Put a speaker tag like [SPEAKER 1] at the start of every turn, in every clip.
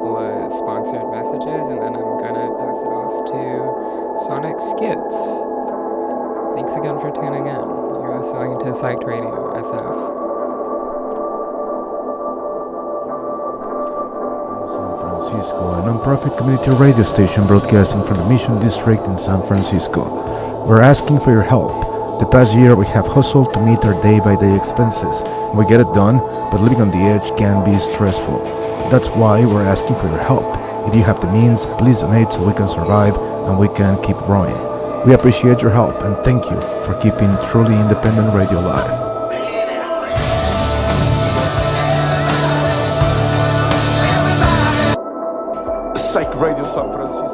[SPEAKER 1] couple of sponsored messages, and then I'm gonna pass it off to Sonic Schitz. Thanks again for tuning in. You're listening to Psyched Radio SF.
[SPEAKER 2] San Francisco, a non-profit community radio station broadcasting from the Mission District in San Francisco. We're asking for your help. The past year we have hustled to meet our day-by-day expenses. We get it done, but living on the edge can be stressful. That's why we're asking for your help. If you have the means, please donate so we can survive and we can keep growing. We appreciate your help and thank you for keeping truly independent radio alive.
[SPEAKER 3] Psych Radio San Francisco.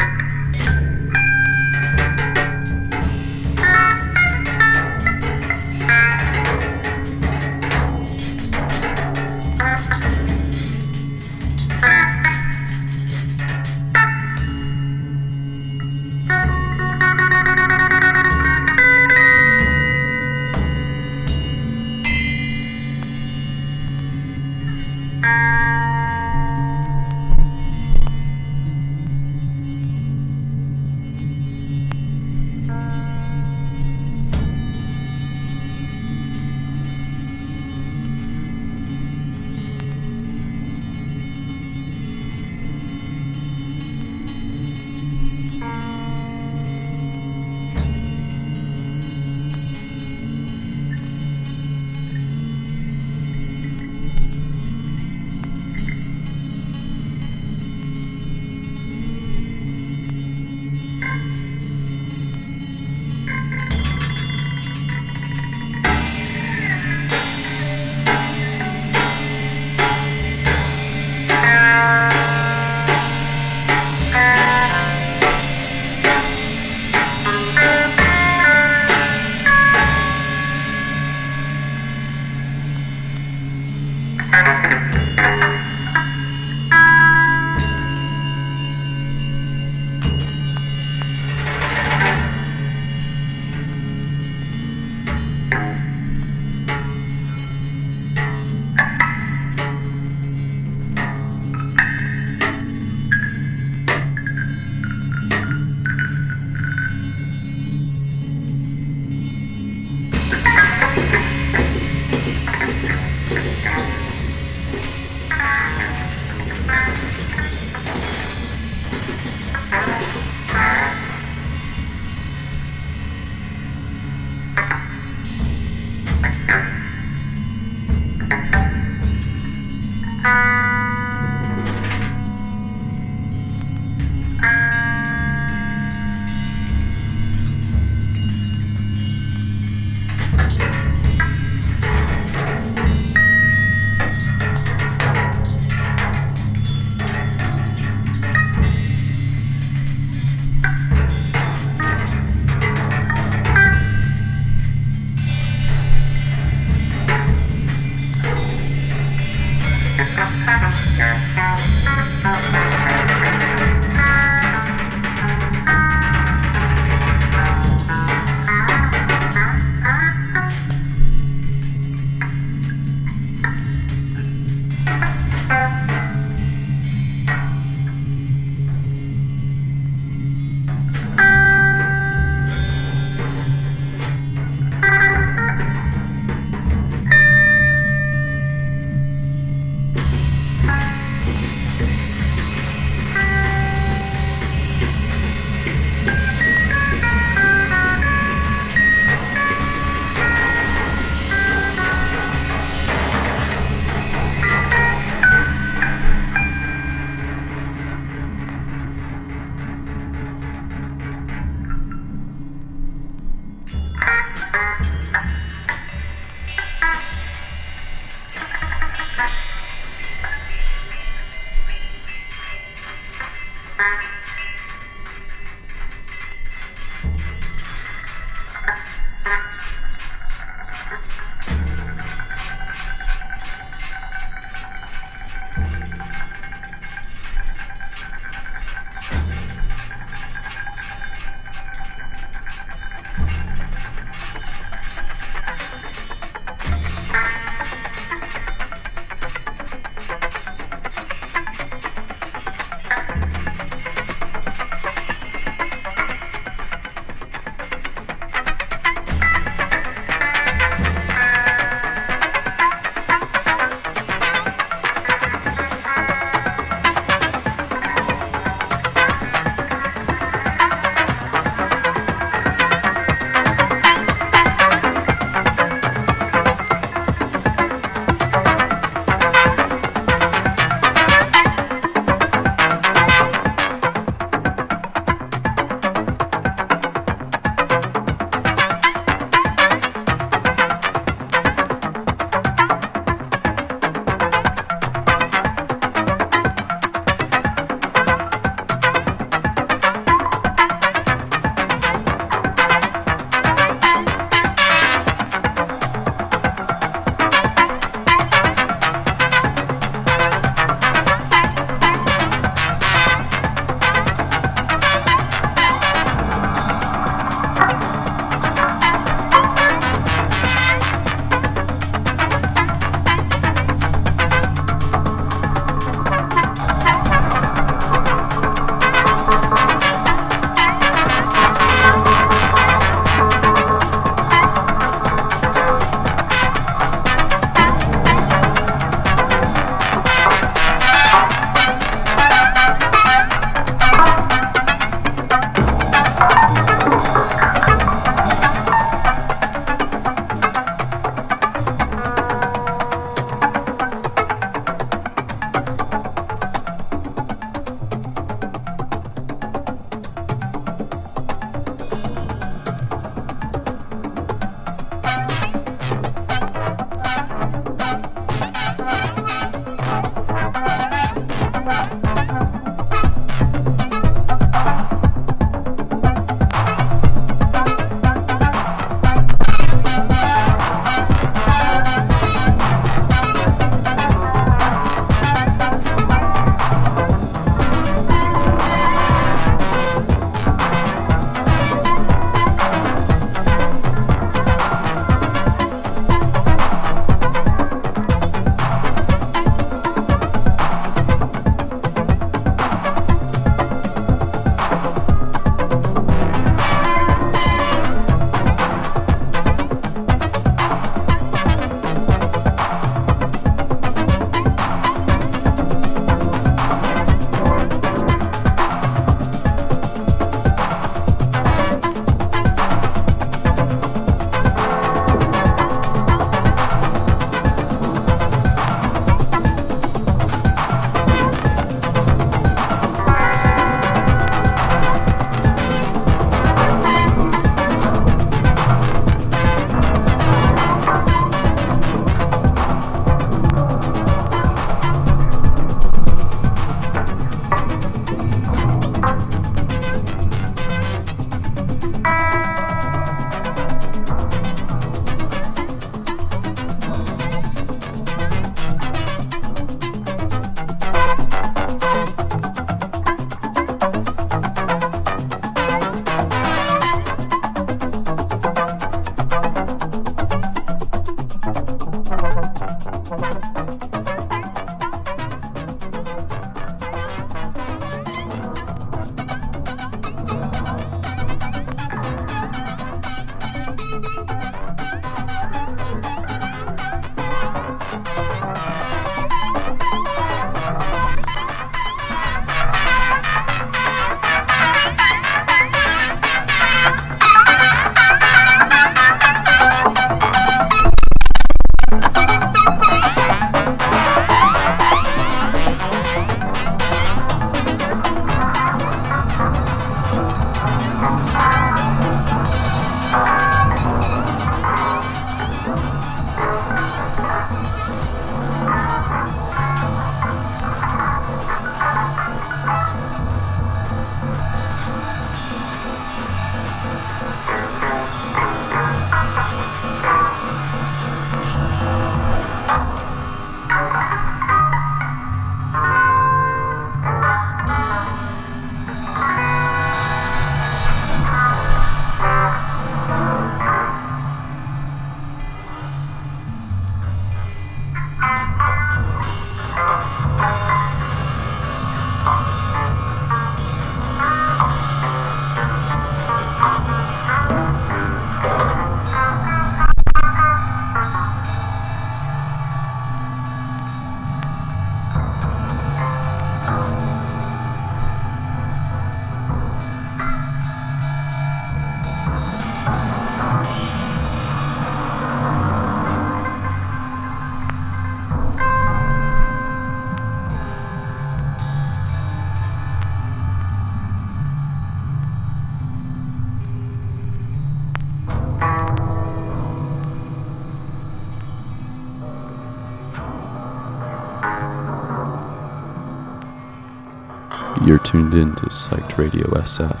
[SPEAKER 4] You're tuned in to Psyched Radio SF.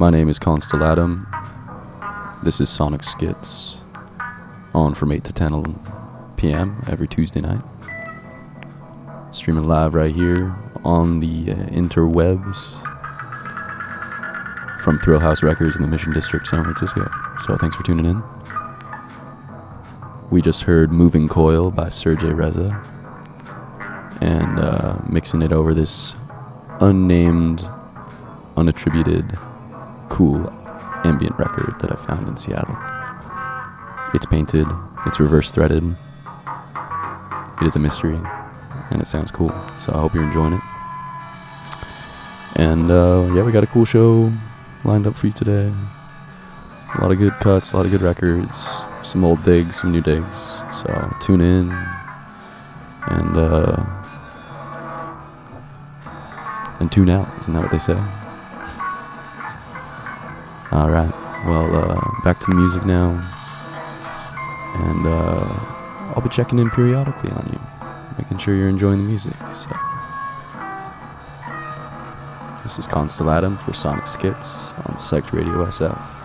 [SPEAKER 4] My name is Constellatum. This is Sonic Schitz, on from 8 to 10 p.m. every Tuesday night. Streaming live right here on the uh, interwebs from Thrillhouse Records in the Mission District, San Francisco. So thanks for tuning in. We just heard Moving Coil by Sergey Reza and uh, mixing it over this unnamed, unattributed, cool ambient record that I found in Seattle. It's painted, it's reverse threaded, it is a mystery, and it sounds cool. So I hope you're enjoying it. And uh, yeah, we got a cool show lined up for you today. A lot of good cuts, a lot of good records, some old digs, some new digs. So tune in and uh, and tune out. Isn't that what they say? All right. Well, uh, back to the music now, and uh, I'll be checking in periodically on you, making sure you're enjoying the music. So, this is Constellatum for Sonic Schitz on Psyched Radio SF.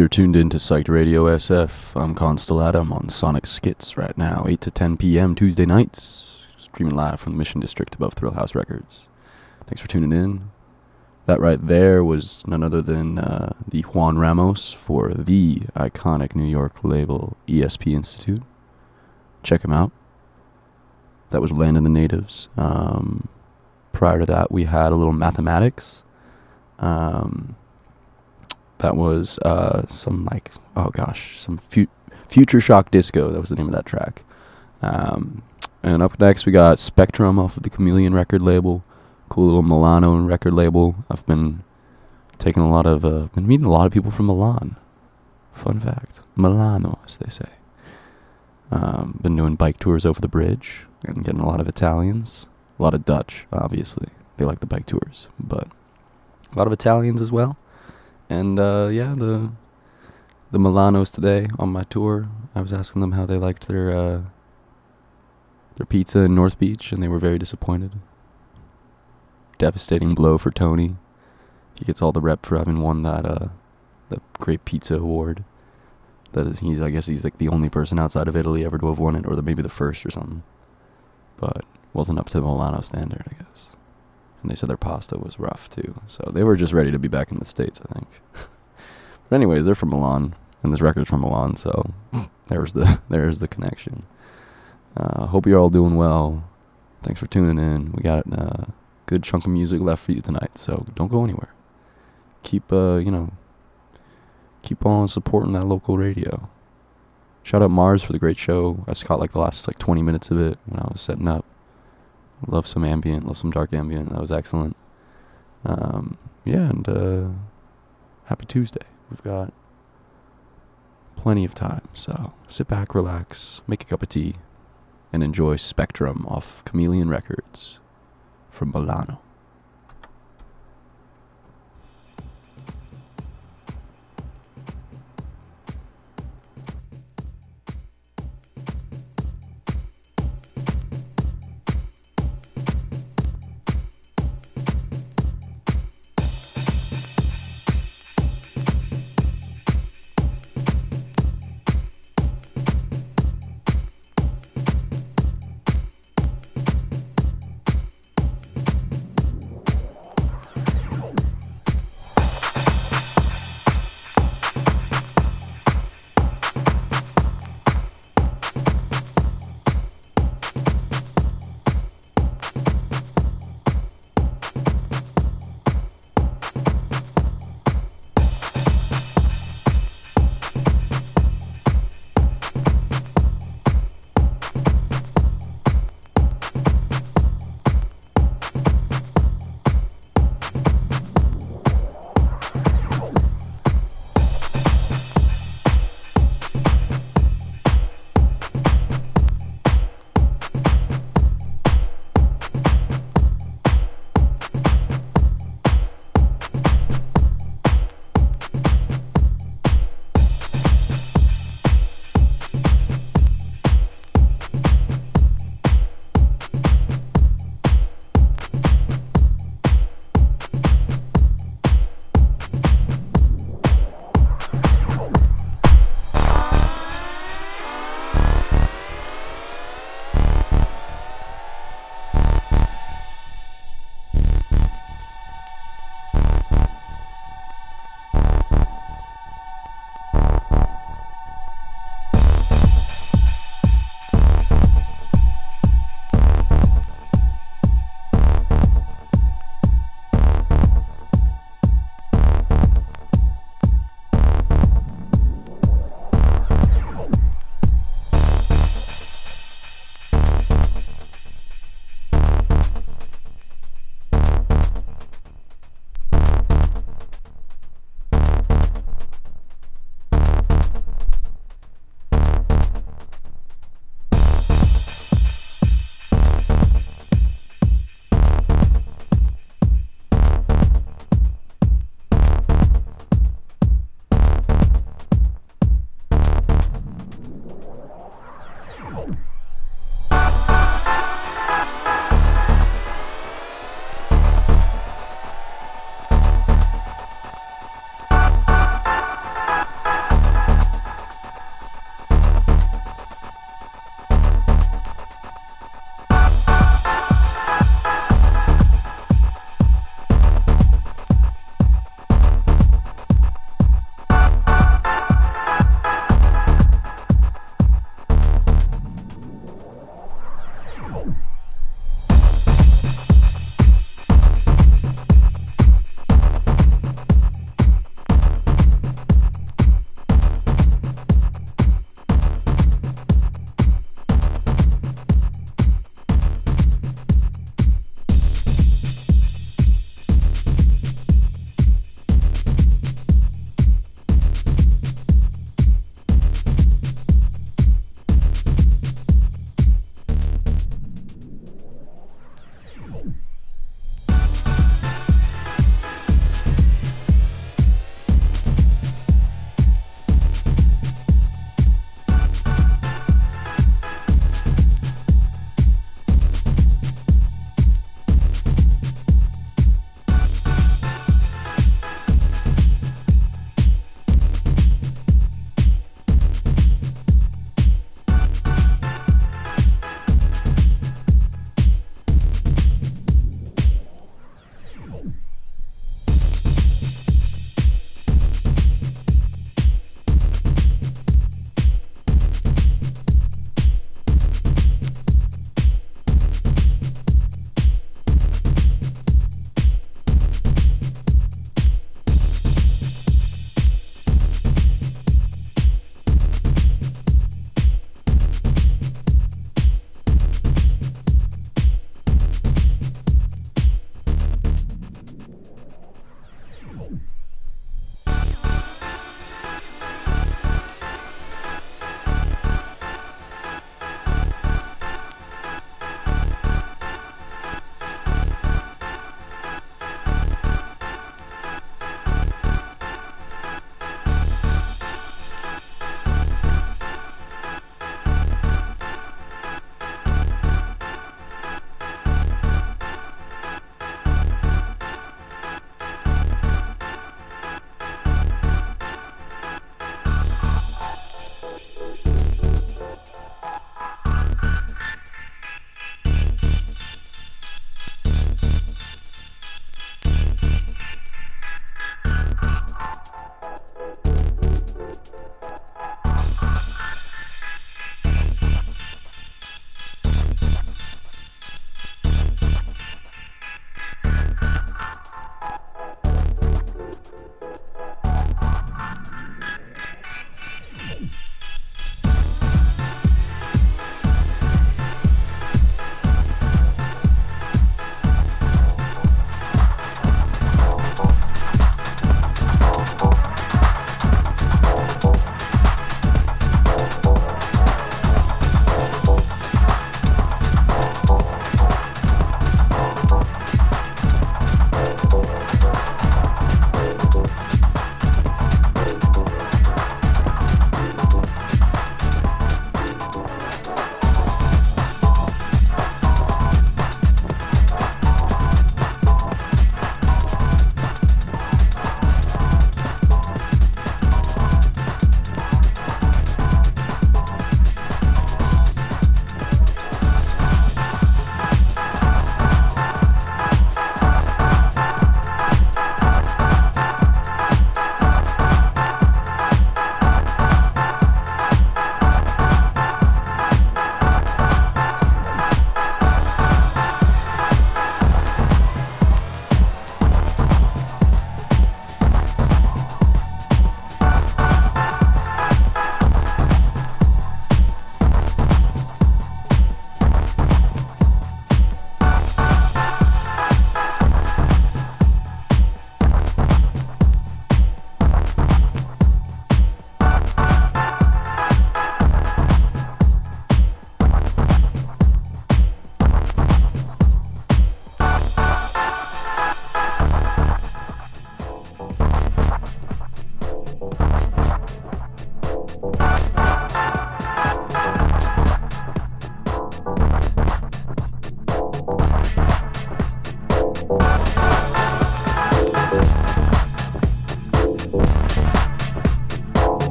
[SPEAKER 4] You're tuned in to Psyched Radio SF. I'm Constellatum on Sonic Schitz right now, 8 to 10 p.m. Tuesday nights, streaming live from the Mission District above Thrillhouse Records. Thanks for tuning in. That right there was none other than uh, the Juan Ramos for the iconic New York label ESP Institute. Check him out. That was Land of the Natives. Um, prior to that, we had a little mathematics. Um, that was uh, some like oh gosh, some fu- future shock disco. That was the name of that track. Um, and up next, we got Spectrum off of the Chameleon record label. Cool little Milano record label. I've been taking a lot of uh, been meeting a lot of people from Milan. Fun fact, Milano, as they say. Um, been doing bike tours over the bridge and getting a lot of Italians, a lot of Dutch, obviously. They like the bike tours, but a lot of Italians as well. And uh, yeah, the the Milanos today on my tour, I was asking them how they liked their uh, their pizza in North Beach, and they were very disappointed. Devastating blow for Tony. He gets all the rep for having won that uh, the Great Pizza Award. That he's I guess he's like the only person outside of Italy ever to have won it, or the, maybe the first or something. But wasn't up to the Milano standard, I guess and they said their pasta was rough too. So they were just ready to be back in the states, I think. but anyways, they're from Milan, and this record's from Milan, so there's the there's the connection. Uh, hope you're all doing well. Thanks for tuning in. We got a uh, good chunk of music left for you tonight, so don't go anywhere. Keep uh, you know, keep on supporting that local radio. Shout out Mars for the great show. I just caught like the last like 20 minutes of it when I was setting up. Love some ambient, love some dark ambient. That was excellent. Um, yeah, and uh, happy Tuesday. We've got plenty of time, so sit back, relax, make a cup of tea, and enjoy Spectrum off Chameleon Records from Milano.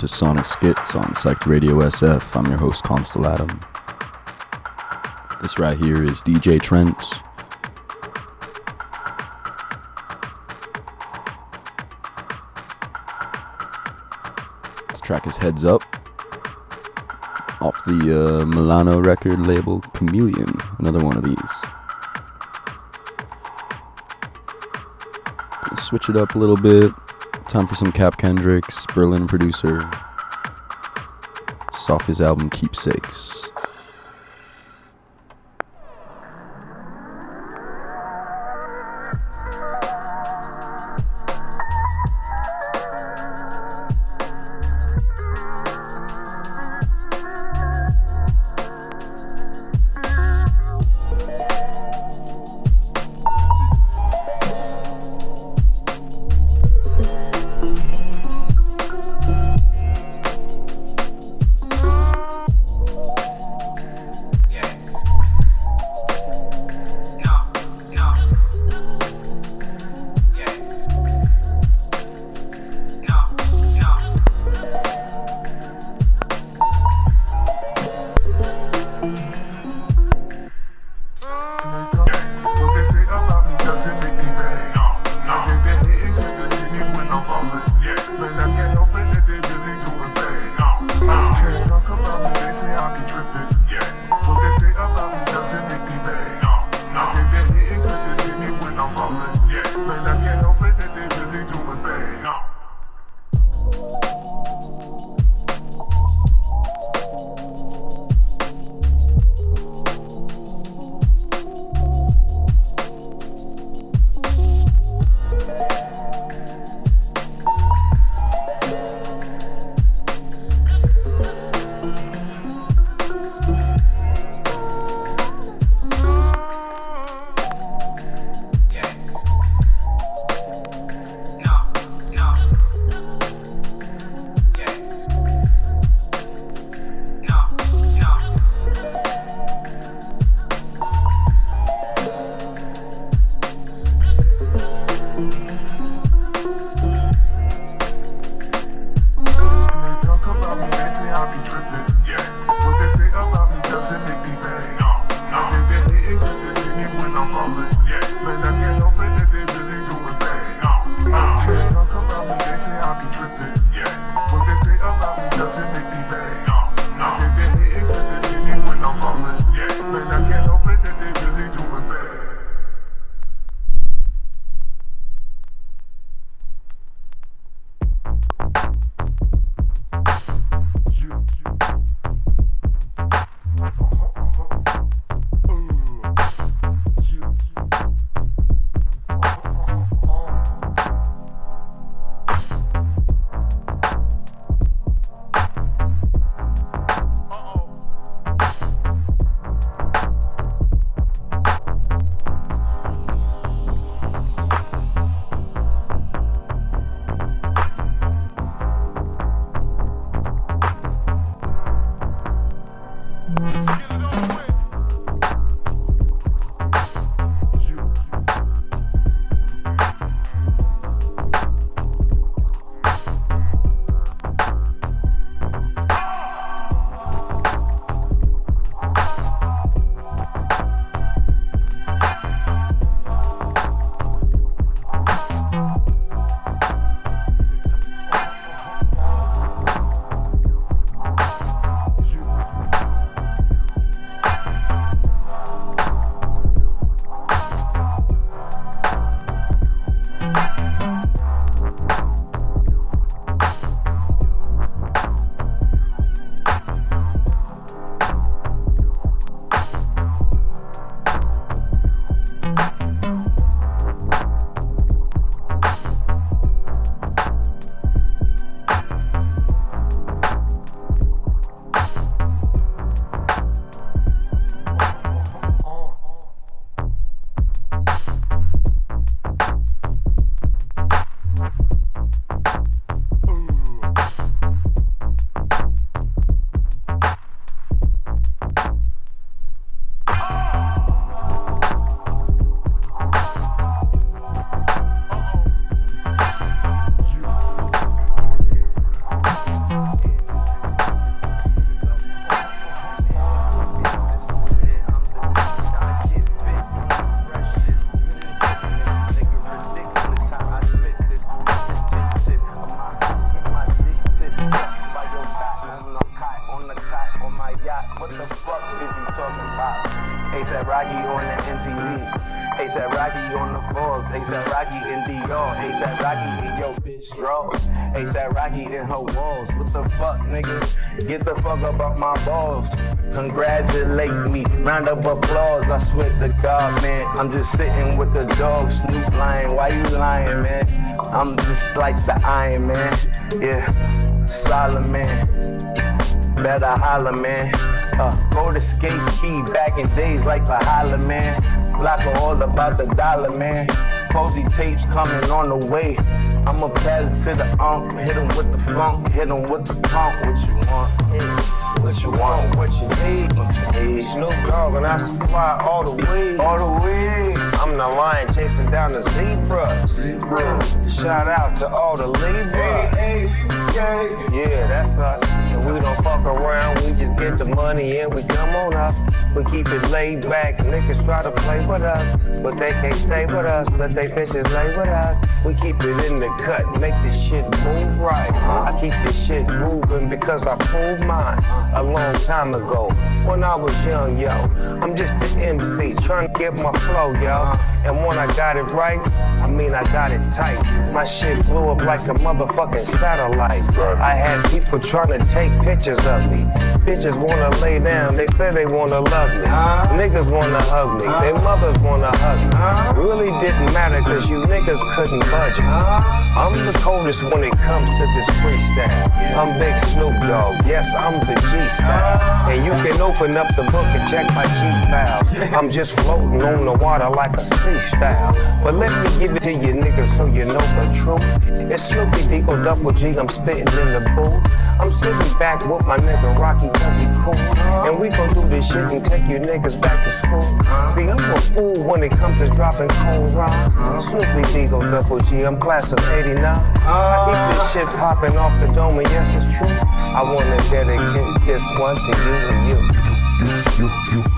[SPEAKER 5] to
[SPEAKER 4] Sonic Schitz on Psych Radio SF. I'm your host, Constal Adam. This right here is DJ Trent.
[SPEAKER 3] This track is Heads Up off the uh, Milano record label Chameleon, another one of these. Gonna switch it up a little bit. Time for some Cap Kendricks. Berlin producer. Off his album Keepsakes.
[SPEAKER 6] Just sitting with the dog, Snoop lying. Why you lying, man? I'm just like the Iron Man, yeah, Solomon. Better holler, man. Uh, go to skate key back in days like the holler, man. Block all about the dollar, man. Posy tapes coming on the way. I'ma pass it to the ump, hit him with the funk, hit him with the punk, What you want? What you want? What you need? What you need? Snoop Dogg and I supply all the weed. All the weed. I'm the lion chasing down the zebras. Zebra. Shout out to all the Libras. Hey, hey, yeah, that's us. And we don't fuck around. We just get the money and we come on up. We keep it laid back. Niggas try to play with us, but they can't stay with us. But they bitches lay with us. We keep it in the cut, make this shit move right. I keep this shit moving because I proved mine a long time ago when I was young, yo. I'm just an MC trying to get my flow, yo. And when I got it right, I mean I got it tight. My shit blew up like a motherfucking satellite. I had people trying to take pictures of me. Bitches wanna lay down, they say they wanna love me. Niggas wanna hug me, their mothers wanna hug me. Really didn't matter cause you niggas couldn't budge me. I'm the coldest when it comes to this freestyle. I'm Big Snoop Dogg, yes, I'm the G style. And you can open up the book and check my G files. I'm just floating on the water like a sea style. But let me give it to you niggas so you know the truth. It's Snoopy Deagle oh, Double G, I'm spitting in the booth. I'm sitting back with my nigga Rocky cause he cool. And we gon' do this shit and take you niggas back to school. See, I'm a fool when it comes to dropping cold rhymes. Snoopy Deagle Double G, I'm class of 89. I keep this ah. shit popping off the dome, and yes, it's true. I wanna dedicate this one to you and you.
[SPEAKER 3] You know what I'm saying?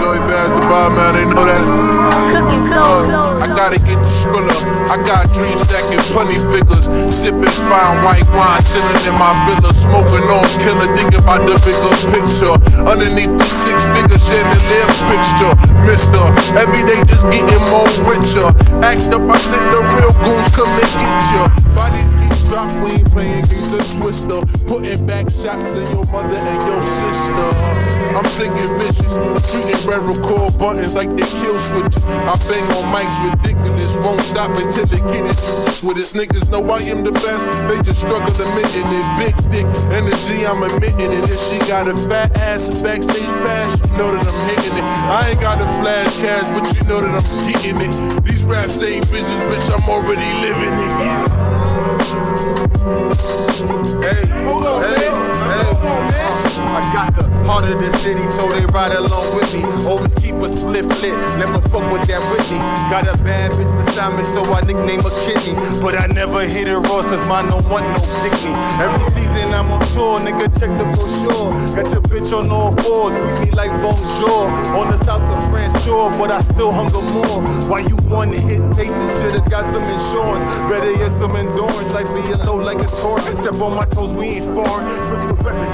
[SPEAKER 3] Joey Bass, the bar man, they know that.
[SPEAKER 7] Cooking soul.
[SPEAKER 3] I gotta get the skrilla. I got dreams stacking plenty figures. Sipping fine white wine, chilling in my villa. Smoking on killer, thinking about the bigger picture. Underneath the six figure chandelier fixture. Mister, every day just getting more richer. Act up, I send the real goons come and get ya. Bodies dropped, we ain't playing games of twister. Putting back shots in your mother and your sister. I'm singing vicious, shooting red record buttons like they kill switches. I bang on mics ridiculous, won't stop until it get it. With his niggas know I am the best, they just struggle admitting it. Big dick energy, I'm admitting it. If she got a fat ass and backstage pass, you know that I'm hitting it. I ain't got a flash cash, but you know that I'm getting it. These raps ain't bitches, bitch, I'm already living it.
[SPEAKER 8] Hey, hey. I got the heart of the city, so they ride along with me. Always keep a split lit, never fuck with that Whitney. Got a bad bitch beside me, so I nickname her Kidney. But I never hit it raw, cause mine don't want no dickney. Every season I'm on tour, nigga, check the brochure. Got your bitch on all fours, treat me like bonjour. On the south of France shore, but I still hunger more. Why you one hit chasing shit? I got some insurance. Better get some endurance, like being low like a torrent. Step on my toes, we ain't sparring.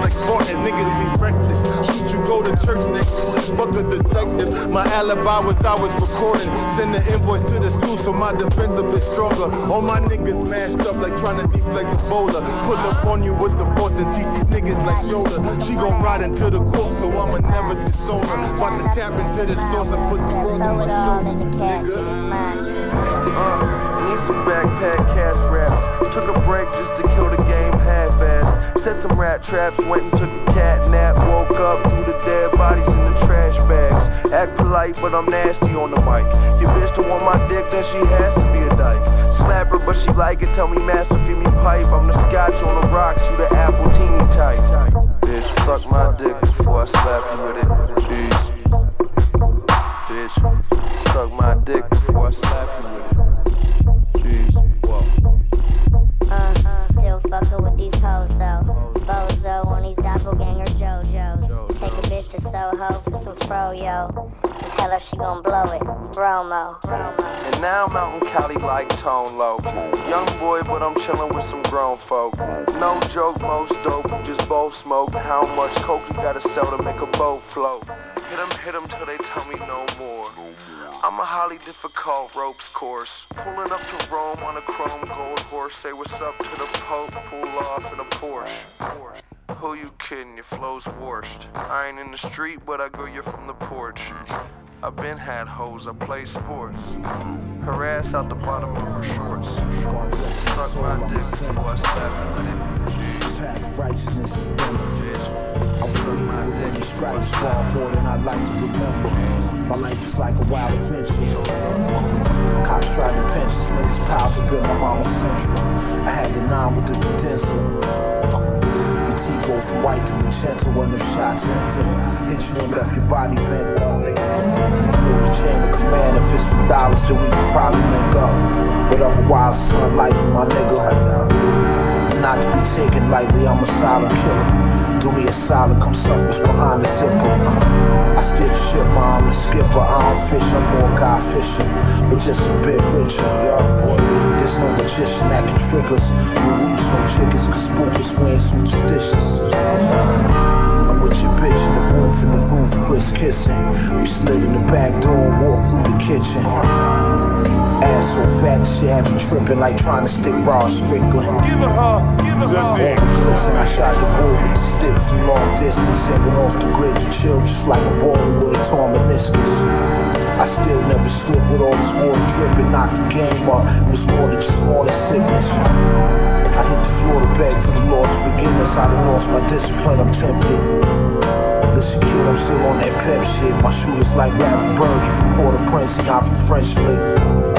[SPEAKER 8] Like Spartans, niggas be reckless. Shoot you, go to church next morning. Fuck a detective. My alibi was I was recording. Send the invoice to the stool so my defense a bit stronger. All my niggas mashed up like trying to deflect the bowler. Pull up on you with the force and teach these niggas like Yoda. She gon' ride into the court, so I'ma never disown her. About to tap into the source and put the world on my
[SPEAKER 7] it
[SPEAKER 8] shoulders, nigga.
[SPEAKER 9] Uh, need some backpack cash raps. Took a break just to kill the game half-assed. Set some rat traps, went and took a cat nap. Woke up, threw the dead bodies in the trash bags. Act polite, but I'm nasty on the mic. Your bitch don't want my dick, then she has to be a dyke. Slap her, but she like it. Tell me, master, feed me pipe. I'm the scotch on the rocks, you the apple teeny type. Bitch, suck my dick before I slap you with it. Jeez. Bitch, suck my dick before I slap you with it.
[SPEAKER 7] Fucking with these hoes though. Bozo on these doppelganger JoJo's. Take a bitch
[SPEAKER 10] to Soho for some froyo. And tell her she gon' blow it. Bromo.
[SPEAKER 9] And now I'm out in Cali like Tone Loc. Young boy, but I'm chillin' with some grown folk. No joke, most dope, just both smoke. How much coke you gotta sell to make a boat float? Hit 'em, hit 'em till they tell me no more. I'm a highly difficult ropes course. Pulling up to Rome on a chrome gold horse. Say what's up to the Pope, pull off in a Porsche. Who you kidding? Your flow's worst. I ain't in the street, but I go you from the porch. I've been had hoes, I play sports. Her ass out the bottom of her shorts. Suck my dick before I slap it.
[SPEAKER 11] Path of righteousness is dim. I be with many stripes, far more than I'd like to remember. My life is like a wild adventure. Cops driving pensions, niggas piled to build my mama's central. I had the nine with the teeth go from white to magenta when the shots enter. Hit you and left your body bent up. Know the chain of command. If it's for dollars, then we can probably link up. But otherwise, son, life, my nigga. Not to be taken lightly, I'm a silent killer. Do me a solid, come suck what's behind the zipper. I the ship, ma, I'm the skipper. I don't fish, I'm more guy fishing, but just a bit richer. There's no magician that can trick us. No roots, no chickens, cause spook we ain't superstitious. I'm with your bitch in the booth, in the roof, Chris kissing. We slid in the back door walked through the kitchen. Ass so fat, the shit had me tripping like trying to stick raw Strickland. Give it her, give it her. Listen, I shot the bull with the stick from long distance and went off the grid to chill just like a boy with a torn meniscus. I still never slipped with all this water dripping, knocked the game up. It was more than just more than sickness. I hit the floor to beg for the Lord's forgiveness. I done lost my discipline, I'm tempted. Listen, kid, I'm still on that pep shit. My shooters like Rapper Birdie from Port-au-Prince and not from French Lick.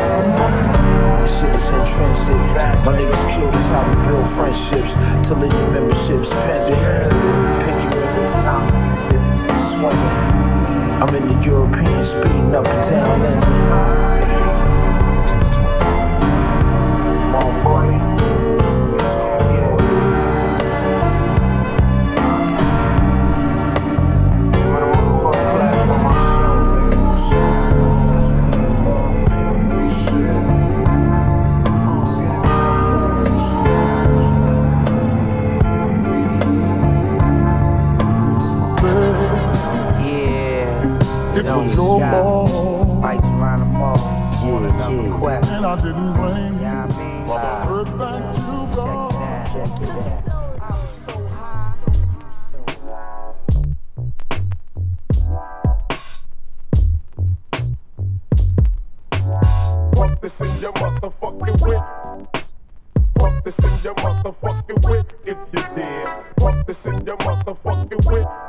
[SPEAKER 11] Shit is intrinsic. My niggas killed us how we build friendships. Till in your memberships pending. Pinky ring with the diamond ring, swinging. I'm in the European speeding up and down London. Your
[SPEAKER 3] motherfucking whip if you dare. Pump this in your motherfucking whip.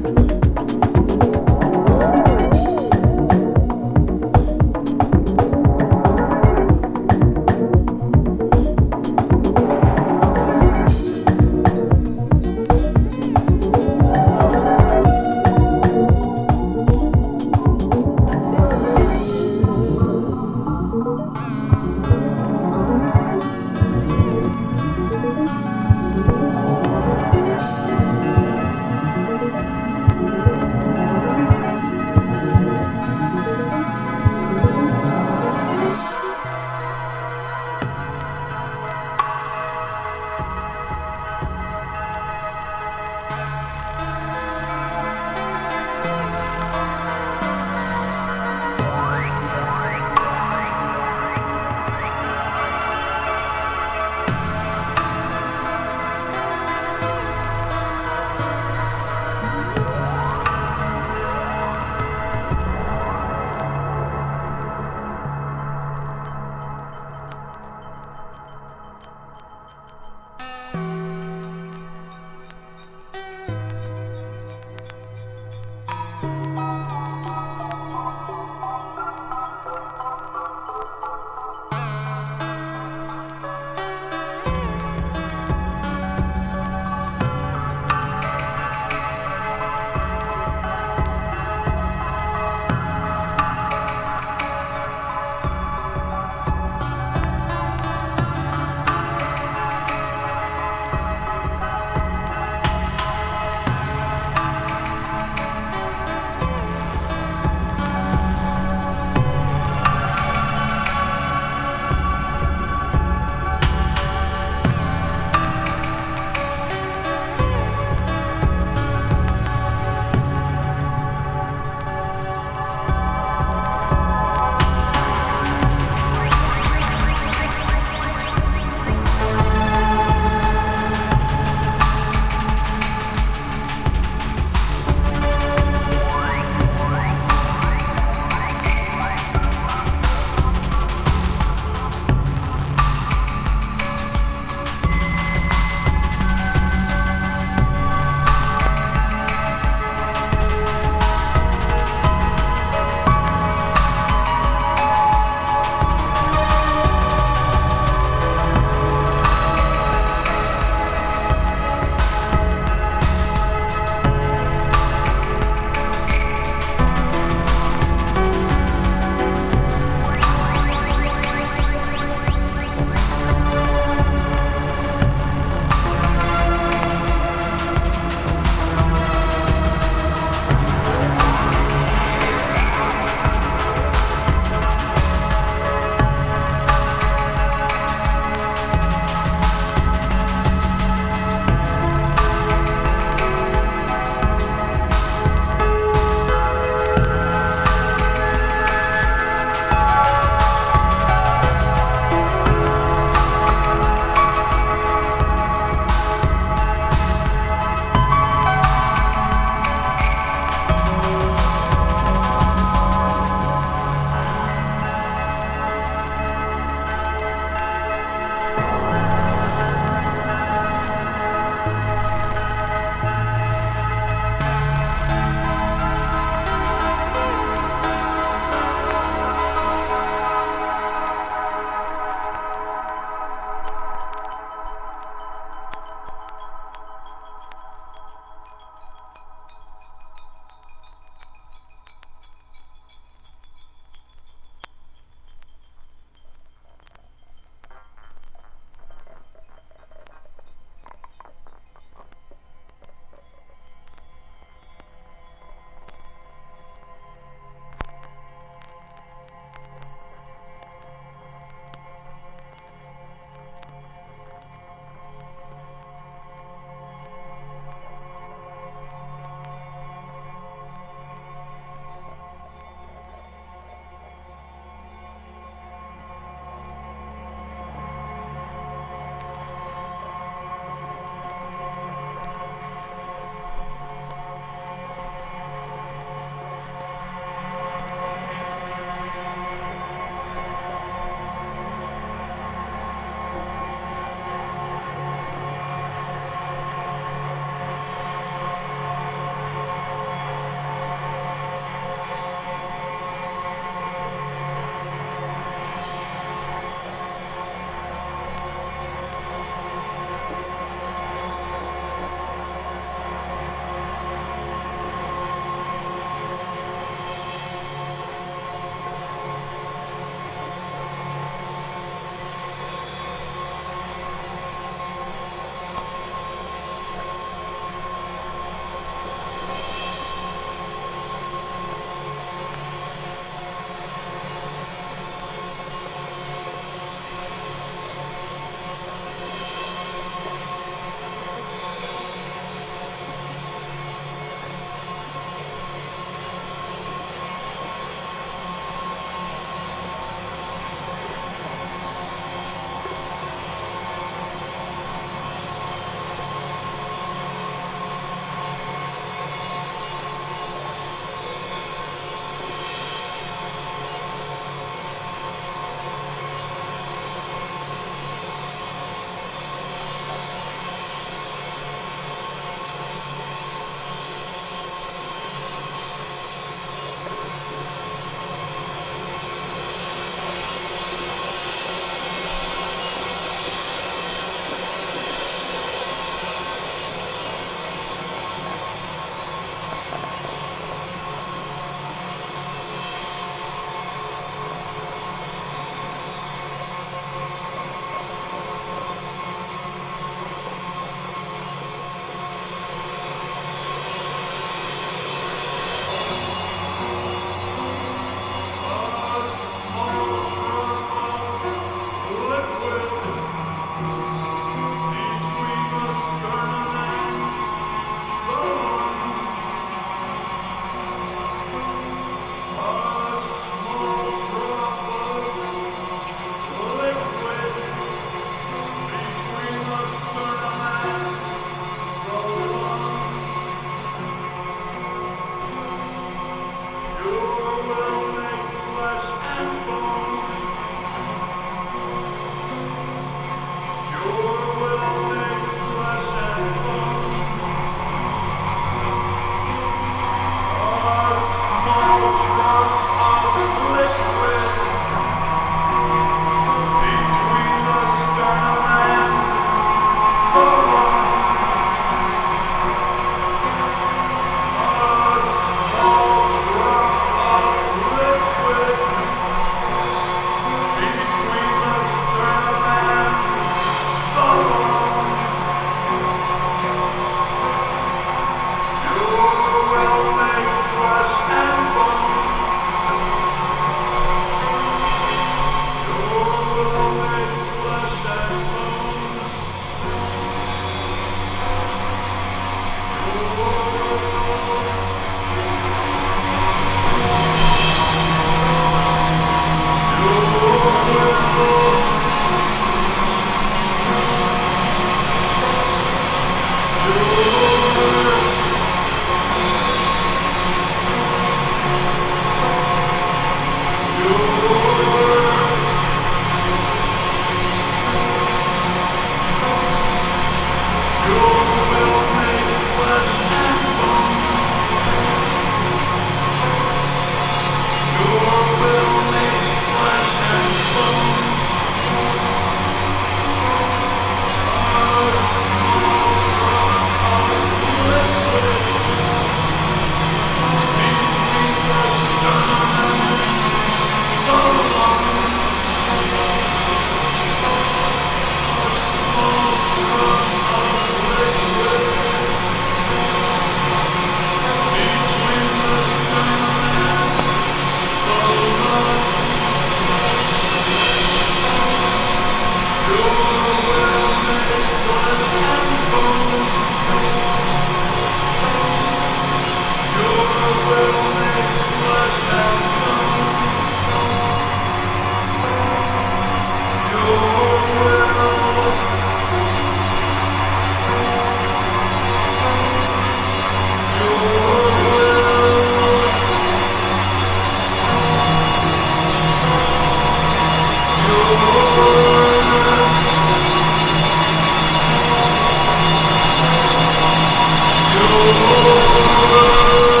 [SPEAKER 4] Oh,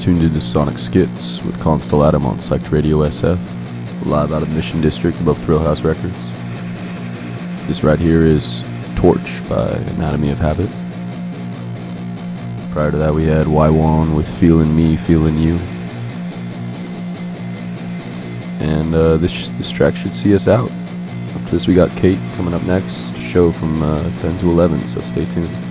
[SPEAKER 4] tuned into Sonic Schitz with Constable Adam on Psyched Radio SF, live out of Mission District above Thrillhouse Records. This right here is Torch by Anatomy of Habit. Prior to that, we had Waiwan with Feeling Me, Feeling You. And uh, this, this track should see us out. After this, we got Kate coming up next, show from uh, 10 to 11, so stay tuned.